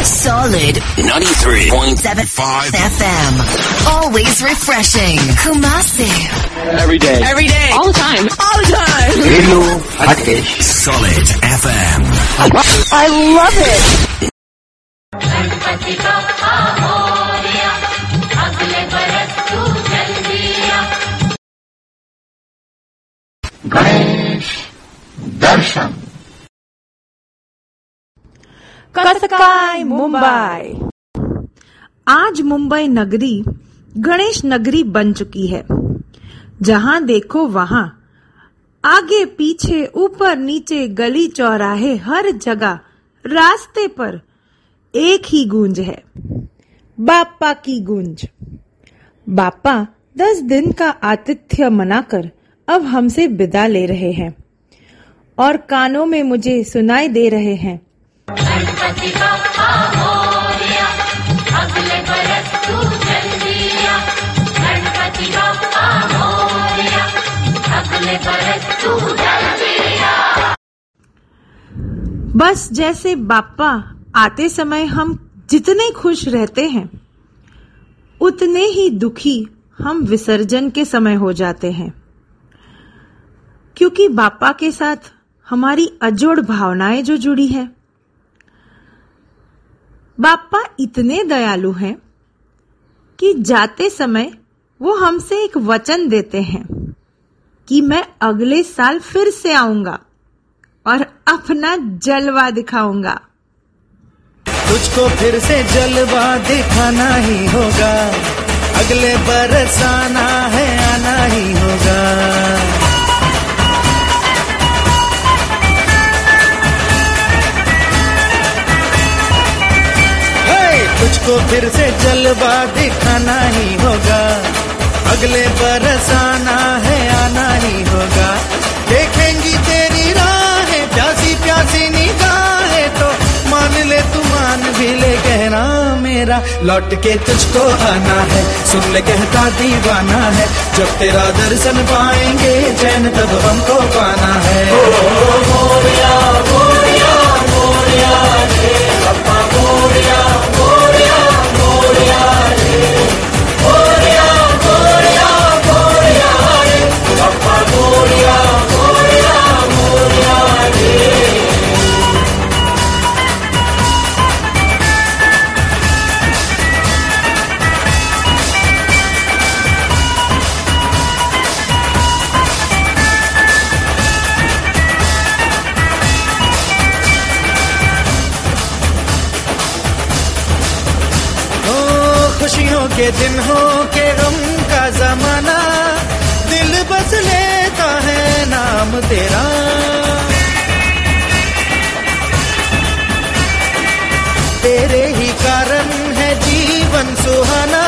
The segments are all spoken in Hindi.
Solid 93.75 FM. Always refreshing. Kumasi. Every day. Every day. All the time. All the time. Hello, Solid FM. I love it. कसकाय Mumbai. आज मुंबई नगरी गणेश नगरी बन चुकी है। जहाँ देखो वहाँ आगे पीछे ऊपर नीचे गली चौराहे हर जगह रास्ते पर एक ही गूंज है। बापा की गूंज। बापा दस दिन का आतिथ्य मनाकर अब हमसे विदा ले रहे हैं और कानों में मुझे सुनाई दे रहे हैं गणपति मोरया अगले बरस तू जल्दिया। गणपति मोरया अगले बरस तू जल्दिया। बस जैसे बापा आते समय हम जितने खुश रहते हैं, उतने ही दुखी हम विसर्जन के समय हो जाते हैं। क्योंकि बापा के साथ हमारी अजोड़ भावनाएँ जो जुड़ी है बापा इतने दयालु हैं कि जाते समय वो हमसे एक वचन देते हैं कि मैं अगले साल फिर से आऊँगा और अपना जलवा दिखाऊँगा। तुझको फिर से जलवा दिखाना ही होगा। अगले बरस आना है, आना ही होगा। तुझको फिर से जलवा दिखाना ही होगा। अगले बरस आना है आना ही होगा। देखेंगी तेरी राहें प्यासी प्यासी निगाहें तो। मान ले तू मान भी ले कहना मेरा। लौट के तुझको आना है सुन ले कहता दीवाना है। जब तेरा दर्शन पाएँगे चैन तब हमको पाना है। ओ, ओ, मोरिया मोरिया मोरिया मोरिया दिन हो के गम का जमाना दिल बस लेता है नाम तेरा। तेरे ही कारण है जीवन सुहाना,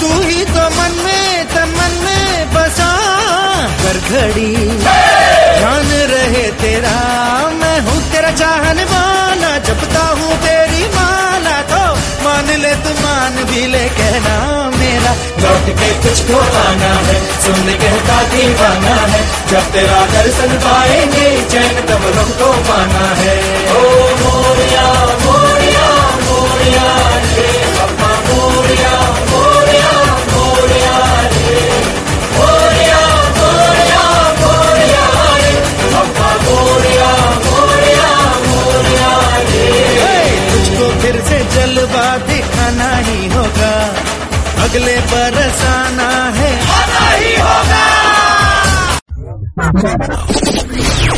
तू ही तो मन में, तन मन में बसा कर घड़ी ध्यान रहे तेरा मैं। ले कहना मेरा। लौट के तुझको आना है, सुन के कहता दीवाना है। जब तेरा दर्शन पाएँगे, चैन तब हमको पाना है। ओ मोरिया मोरिया मोरिया अगले बरस आना है आना ही होगा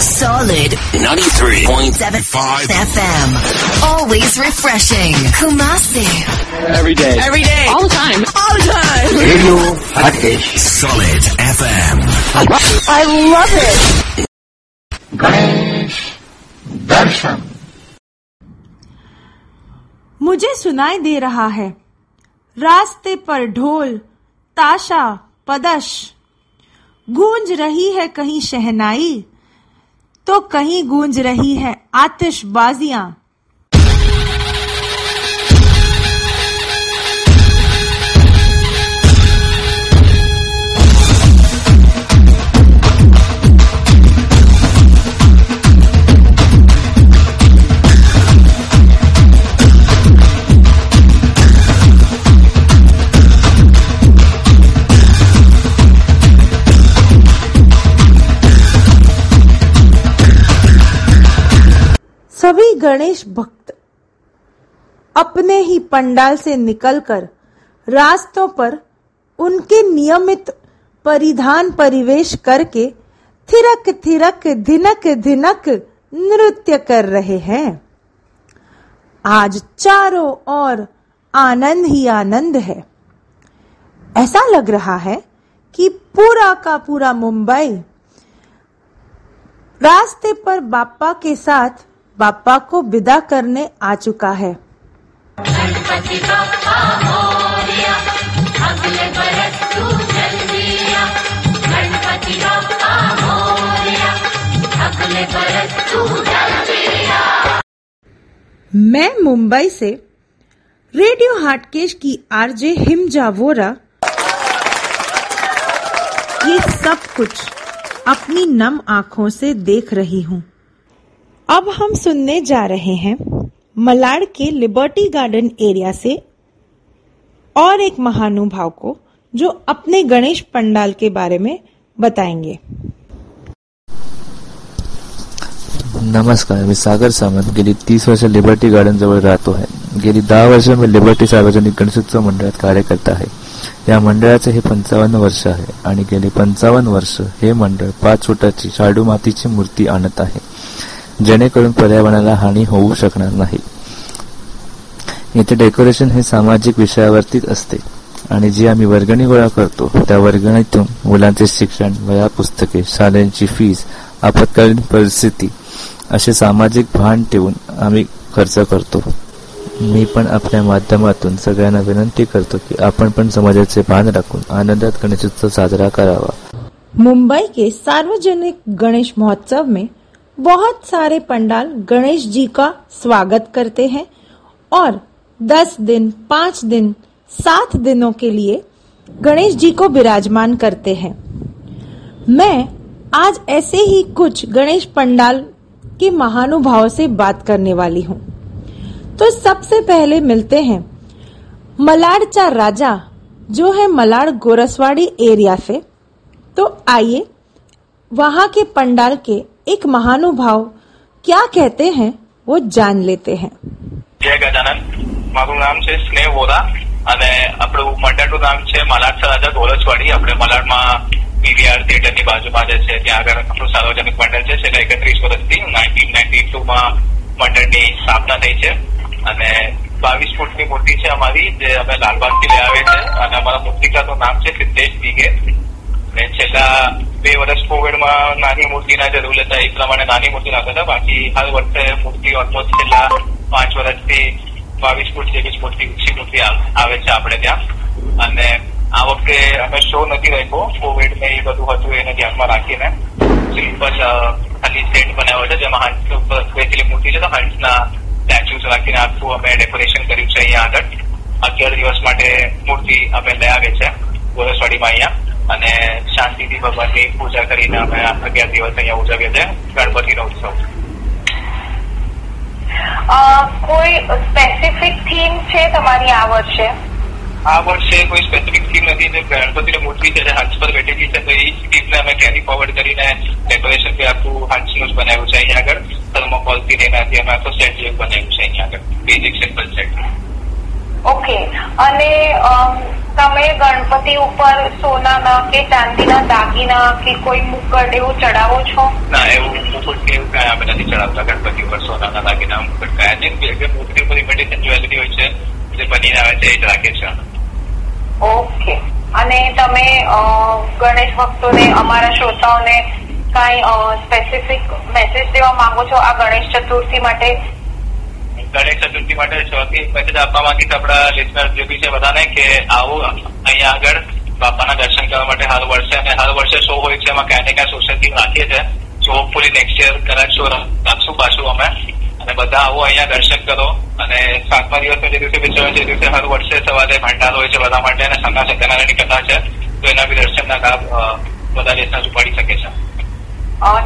Solid 93.75 FM. Always refreshing. Kumasi. Every day. Every day. All the time. All the time. Radio Hotcake. Solid FM. I love it. Ganesh दर्शन मुझे सुनाई दे रहा है रास्ते पर ढोल, ताशा, पदश। गूंज रही है कहीं शहनाई तो कहीं गूंज रही है आतिशबाजियाँ। सभी गणेश भक्त अपने ही पंडाल से निकलकर रास्तों पर उनके नियमित परिधान परिवेश करके थिरक थिरक धिनक धिनक नृत्य कर रहे हैं। आज चारों ओर आनंद ही आनंद है। ऐसा लग रहा है कि पूरा का पूरा मुंबई रास्ते पर बापा के साथ बापा को विदा करने आ चुका है। मैं मुंबई से रेडियो हाटकेश की आरजे हिमजा वोरा ये सब कुछ अपनी नम आँखों से देख रही हूँ। अब हम सुनने जा रहे हैं मलाड के लिबर्टी गार्डन एरिया से और एक महानुभाव को, जो अपने गणेश पंडाल के बारे में बताएँगे। नमस्कार, मी सागर सामंत, गेली तीस वर्ष लिबर्टी गार्डन जवळ राहतो आहे. गेली दहा वर्ष मी लिबर्टी सार्वजनिक गणेशोत्सव मंडळात कार्य करत आहे. या मंडळाचे हे पंचावन्न वर्ष आहे आणि गेली पंचावन्न वर्ष हे मंडळ पाच फुटाची शाडू मातीची मूर्ती आणत आहे. जेणेकरून पर्यावरणाला हानी होऊ शकणार नाही. येथे डेकोरेशन हे सामाजिक विषयावरतीच असते. आणि जी आम्ही वर्गणी गोळा करतो त्या वर्गणीतून मुलांचे शिक्षण वया पुस्तके शाळेची फीस आपत्कालीन परिस्थिती असे सामाजिक भान ठेवून आम्ही खर्च करतो. मी पण आपल्या माध्यमातून सगळ्यांना विनंती करतो की आपण पण समाजाचे भान राखून आनंदात गणेशोत्सव साजरा करावा. मुंबई के सार्वजनिक गणेश महोत्सव में बहुत सारे पंडाल गणेश जी का स्वागत करते हैं और दस दिन, पाँच दिन, सात दिनों के लिए गणेश जी को विराजमान करते हैं। मैं आज ऐसे ही कुछ गणेश पंडाल के महानुभाव से बात करने वाली हूँ। तो सबसे पहले मिलते हैं मलाडचा राजा, जो है मलाड गोरसवाड़ी एरिया से। तो आइए, वहाँ के पंडाल के एक महानुभाव क्या कहते हैं वो जान लेते हैं જય ગજાનન મારું નામ છે સ્નેહ વોરા અને આપણું મંડળનું નામ છે મલાડ રાજા ગોરજવાડી આપણે મલાડમાં પીવીઆર થિયેટરની બાજુમાં જે છે ત્યાં આગળ આપણું સાર્વજનિક મંડળ છે છેલ્લા એકત્રીસ વર્ષથી નાઇન્ટીન નાઇન્ટી ટુમાં મંડળની સ્થાપના થઈ છે અને બાવીસ ફૂટની મૂર્તિ છે અમારી જે અમે લાલબાગથી લઈ આવે છે અને અમારા મૂર્તિકારનું નામ છે સિદ્ધેશ દિગે અને છેલ્લા બે વર્ષ કોવિડમાં નાની મૂર્તિના જે રૂલ હતા, એ પ્રમાણે નાની મૂર્તિ નાખતા હતા. બાકી હર વર્ષે મૂર્તિ ઓલમોસ્ટ છેલ્લા પાંચ વર્ષથી બાવીસ ફૂટ જેવી મૂર્તિ, ઊંચી મૂર્તિ આવે છે આપણે ત્યાં. અને આ વખતે અમે શો નથી રાખ્યો. કોવિડ ને એ બધું હતું, એને ધ્યાનમાં રાખીને શિલ્પ ખાલી સેટ બનાવ્યો છે, જેમાં હંસ ઉપર સ્પેશિયલી મૂર્તિ છે. તો હંસના સ્ટેચ્યુઝ રાખીને આખું અમે ડેકોરેશન કર્યું છે અહીંયા આગળ. અગિયાર દિવસ માટે મૂર્તિ અમે લઈ આવે છે વરસવાડીમાં અહીંયા. અને શાંતિથી ભગવાનની પૂજા કરીને અમે અગિયાર દિવસ અહીંયા ઉજવીએ છીએ. ગણપતિનો ઉત્સવ કોઈ સ્પેસિફિક થીમ છે તમારી આ વર્ષે? આ વર્ષે કોઈ સ્પેસિફિક થીમ નથી. જે ગણપતિની મૂર્તિ છે હંસ પર બેઠેલી છે તો એ થીમને અમે કેરી ફોરવર્ડ કરીને ડેકોરેશન બી આખું હંસનું જ બનાવ્યું છે અહીંયા આગળ. થર્મોકોલથી એનાથી અમે આખું સેટ જેવું બનાવ્યું છે અહીંયા આગળ. બેઝિક સિમ્પલ સેટ ઓકે અને તમે ગણપતિ ઉપર સોનાના કે ચાંદીના દાગીના કે કોઈ મુકડ એવું ચડાવો છો? ના એવું મુકુટ કે એવું કાંઈ અમે નથી ચડાવતા. ગણપતિ ઉપર સોનાના દાગીના મુકુટ કાંઈ. નહીં બે મૂર્તિ ઉપર ઇમિટેશન જ્વેલરી હોય છે જે બનીને આવે છે એ જ રાખે છે. ઓકે. અને તમે ગણેશ ભક્તોને અમારા શ્રોતાઓને કાંઈ સ્પેસિફિક મેસેજ દેવા માંગો છો આ ગણેશ ચતુર્થી માટે? ગણેશ ચતુર્થી માટે શોખી મેસેજ આપવા માંગીશ. આપણા લિસનર જે બી છે બધાને કે આવો અહીંયા આગળ બાપાના દર્શન કરવા માટે હાલ વર્ષે અને હાલ વર્ષે શો હોય છે. એમાં ક્યાંય ક્યાં સોશિયલ થીમ રાખીએ છે સો હોપફુલી નેક્સ્ટ યર કદાચ શો રાખશું પાછું અમે. અને બધા આવો અહીંયા દર્શન કરો. અને સાતમા દિવસના જે દિવસે વિચાર છે દિવસે હર વર્ષે સવારે ભંડાર હોય છે બધા માટે અને સંગા સત્યનારાયણની કથા છે. તો એના બી દર્શનના લાભ બધા દેશના ઉપાડી શકે છે.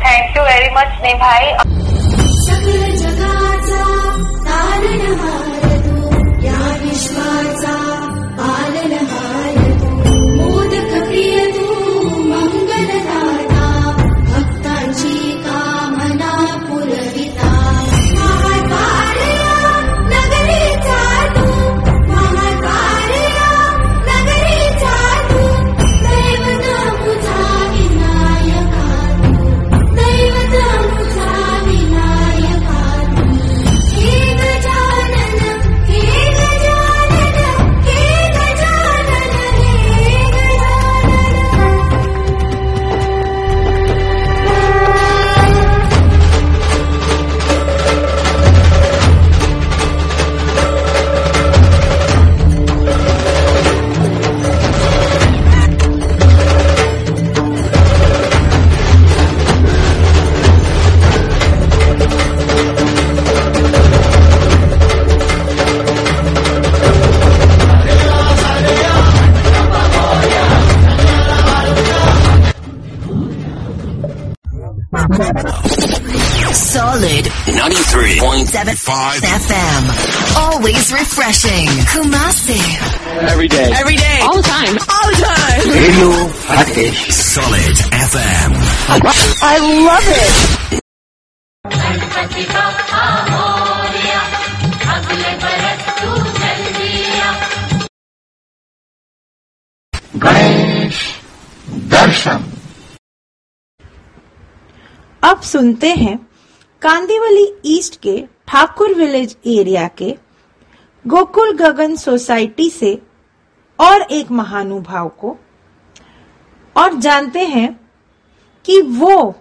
થેન્ક યુ વેરી મચ ને ભાઈ तारणहार Solid 93.75 FM. Always refreshing. Kumasi. Every day. Every day. All the time. All the time. Radio Package. Solid FM. I love it. अब सुनते हैं कांदीवली ईस्ट के ठाकुर विलेज एरिया के गोकुल गगन सोसाइटी से और एक महानुभाव को। और जानते हैं कि वो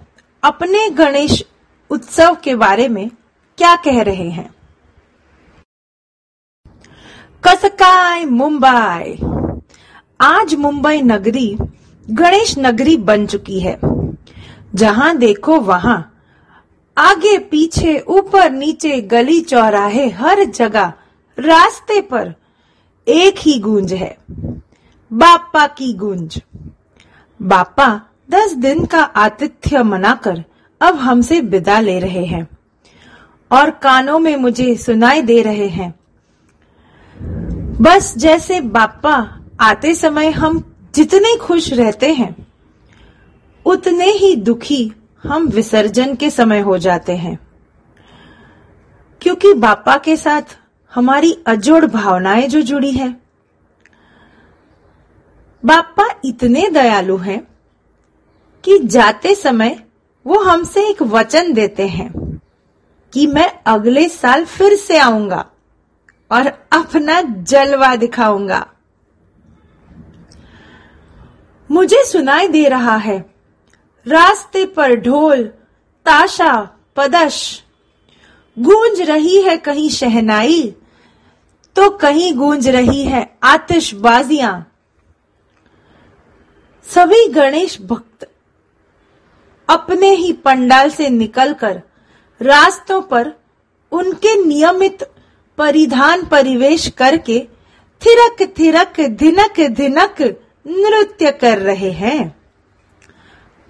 अपने गणेश उत्सव के बारे में क्या कह रहे हैं। कसकाय, मुंबई। आज मुंबई नगरी गणेश नगरी बन चुकी है। जहाँ देखो वहाँ। आगे, पीछे, ऊपर, नीचे, गली, चौराहे, हर जगह, रास्ते पर एक ही गूंज है। बापा की गूंज। बापा, दस दिन का आतिथ्य मनाकर अब हमसे विदा ले रहे हैं और कानों में मुझे सुनाई दे रहे हैं। बस जैसे बापा आते समय हम जितने खुश रहते हैं उतने ही दुखी हम विसर्जन के समय हो जाते हैं। क्योंकि बापा के साथ हमारी अजोड़ भावनाएँ जो जुड़ी है। बापा इतने दयालु हैं कि जाते समय वो हमसे एक वचन देते हैं कि मैं अगले साल फिर से आऊँगा और अपना जलवा दिखाऊँगा। मुझे सुनाई दे रहा है रास्ते पर ढोल, ताशा, पदश। गूंज रही है कहीं शहनाई तो कहीं गूंज रही है आतिशबाजियाँ। सभी गणेश भक्त अपने ही पंडाल से निकलकर रास्तों पर उनके नियमित परिधान परिवेश करके थिरक थिरक, धिनक धिनक नृत्य कर रहे हैं।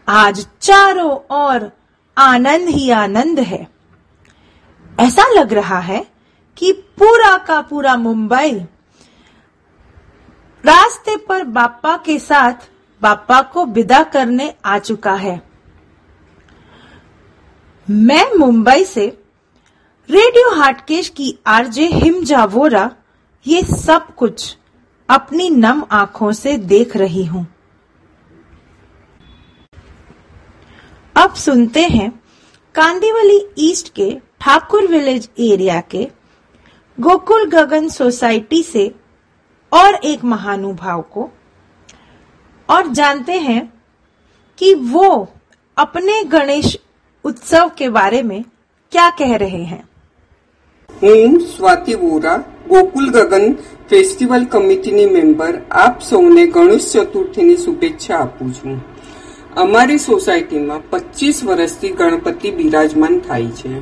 आज चारों ओर आनंद ही आनंद है। ऐसा लग रहा है कि पूरा का पूरा मुंबई रास्ते पर बापा के साथ बापा को विदा करने आ चुका है। मैं मुंबई से रेडियो हाटकेश की आरजे हिमजा वोरा ये सब कुछ अपनी नम आँखों से देख रही हूँ। अब सुनते हैं कांदीवली ईस्ट के ठाकुर विलेज एरिया के गोकुल गगन सोसाइटी से और एक महानुभाव को और जानते हैं कि वो अपने गणेश उत्सव के बारे में क्या कह रहे हैं હું સ્વાતિ વોરા ગોકુલ ગગન ફેસ્ટિવલ કમિટીની મેમ્બર આપ સૌને ગણેશ ચતુર્થીની શુભેચ્છા આપું છું અમારી સોસાયટીમાં પચીસ વર્ષથી ગણપતિ બિરાજમાન થાય છે.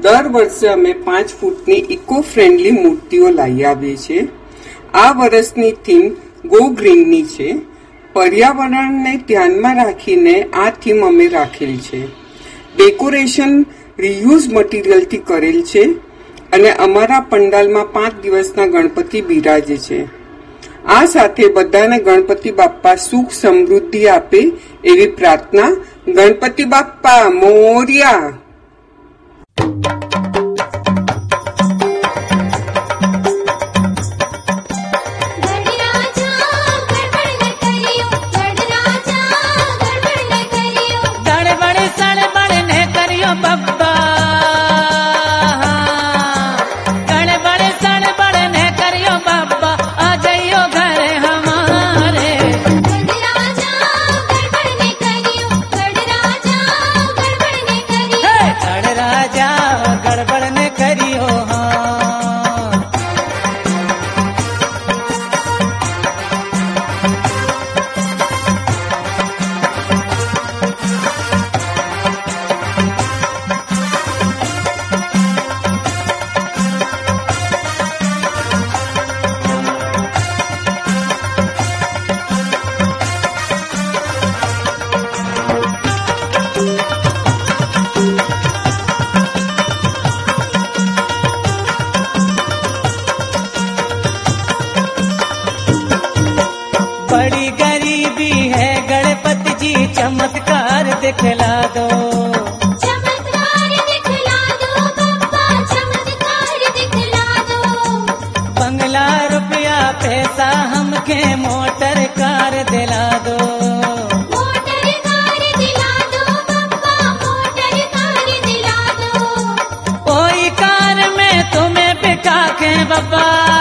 દર વર્ષે અમે પાંચ ફૂટની ઇકો ફ્રેન્ડલી મૂર્તિઓ લાવી આવીએ છીએ. આ વર્ષની થીમ ગો ગ્રીનની છે. પર્યાવરણને ધ્યાનમાં રાખીને આ થીમ અમે રાખેલ છે. ડેકોરેશન રિયુઝ મટીરિયલથી કરેલ છે અને અમારા પંડાલમાં પાંચ દિવસના ગણપતિ બિરાજે છે. આ સાથે બધાને ગણપતિ બાપ્પા સુખ સમૃદ્ધિ આપે એવી પ્રાર્થના ગણપતિ બાપ્પા મોર્યા. Bye-bye.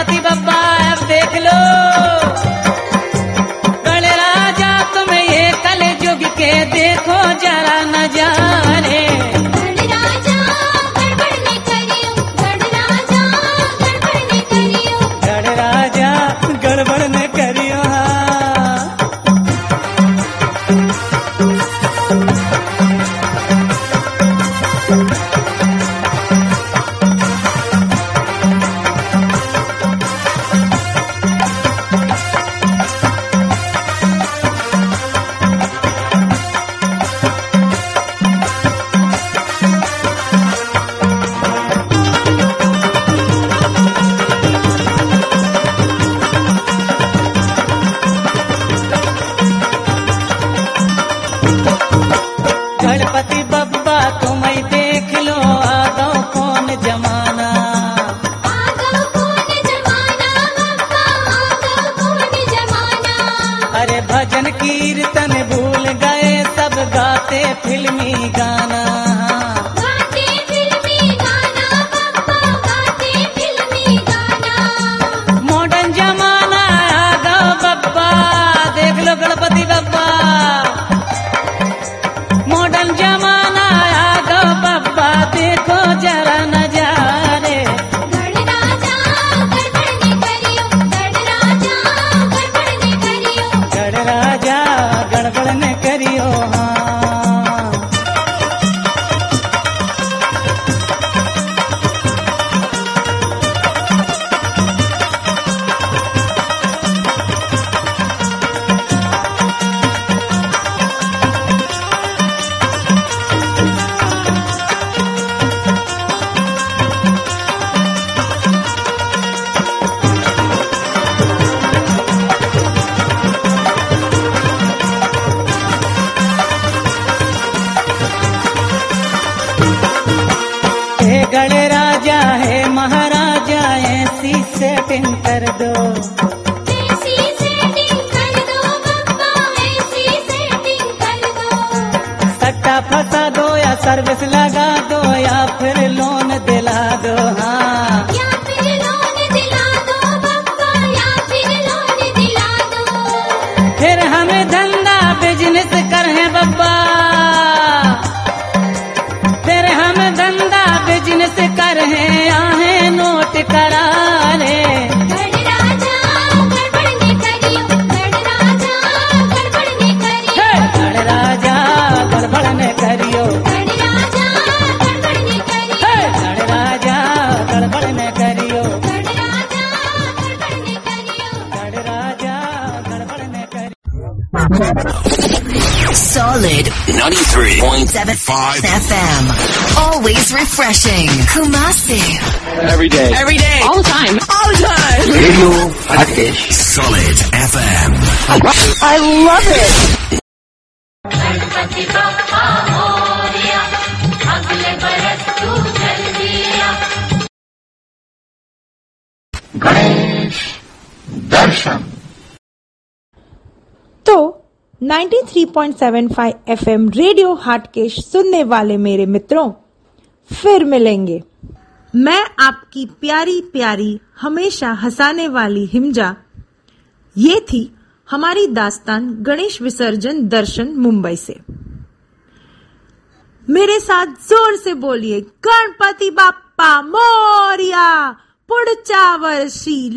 गणपति बप्पा अब देख लो। जैसी सेटिंग कर दो। सट्टा फसा दो या सर्विस लगा दो या फिर लोन दिला दो। हाँ 93.75 FM. Always refreshing. Kumasi. Every day. Every day. All the time. All the time. Radio Hotfish. Solid FM. I love it. Ganesh Darshan. तो 93.75 एफएम रेडियो हाटकेश सुनने वाले मेरे मित्रों, फिर मिलेंगे। मैं आपकी प्यारी प्यारी, हमेशा हंसाने वाली हिमजा। ये थी हमारी दास्तान गणेश विसर्जन दर्शन मुंबई से। मेरे साथ ज़ोर से बोलिए, गणपति बाप्पा मोरिया पुढच्या वर्षी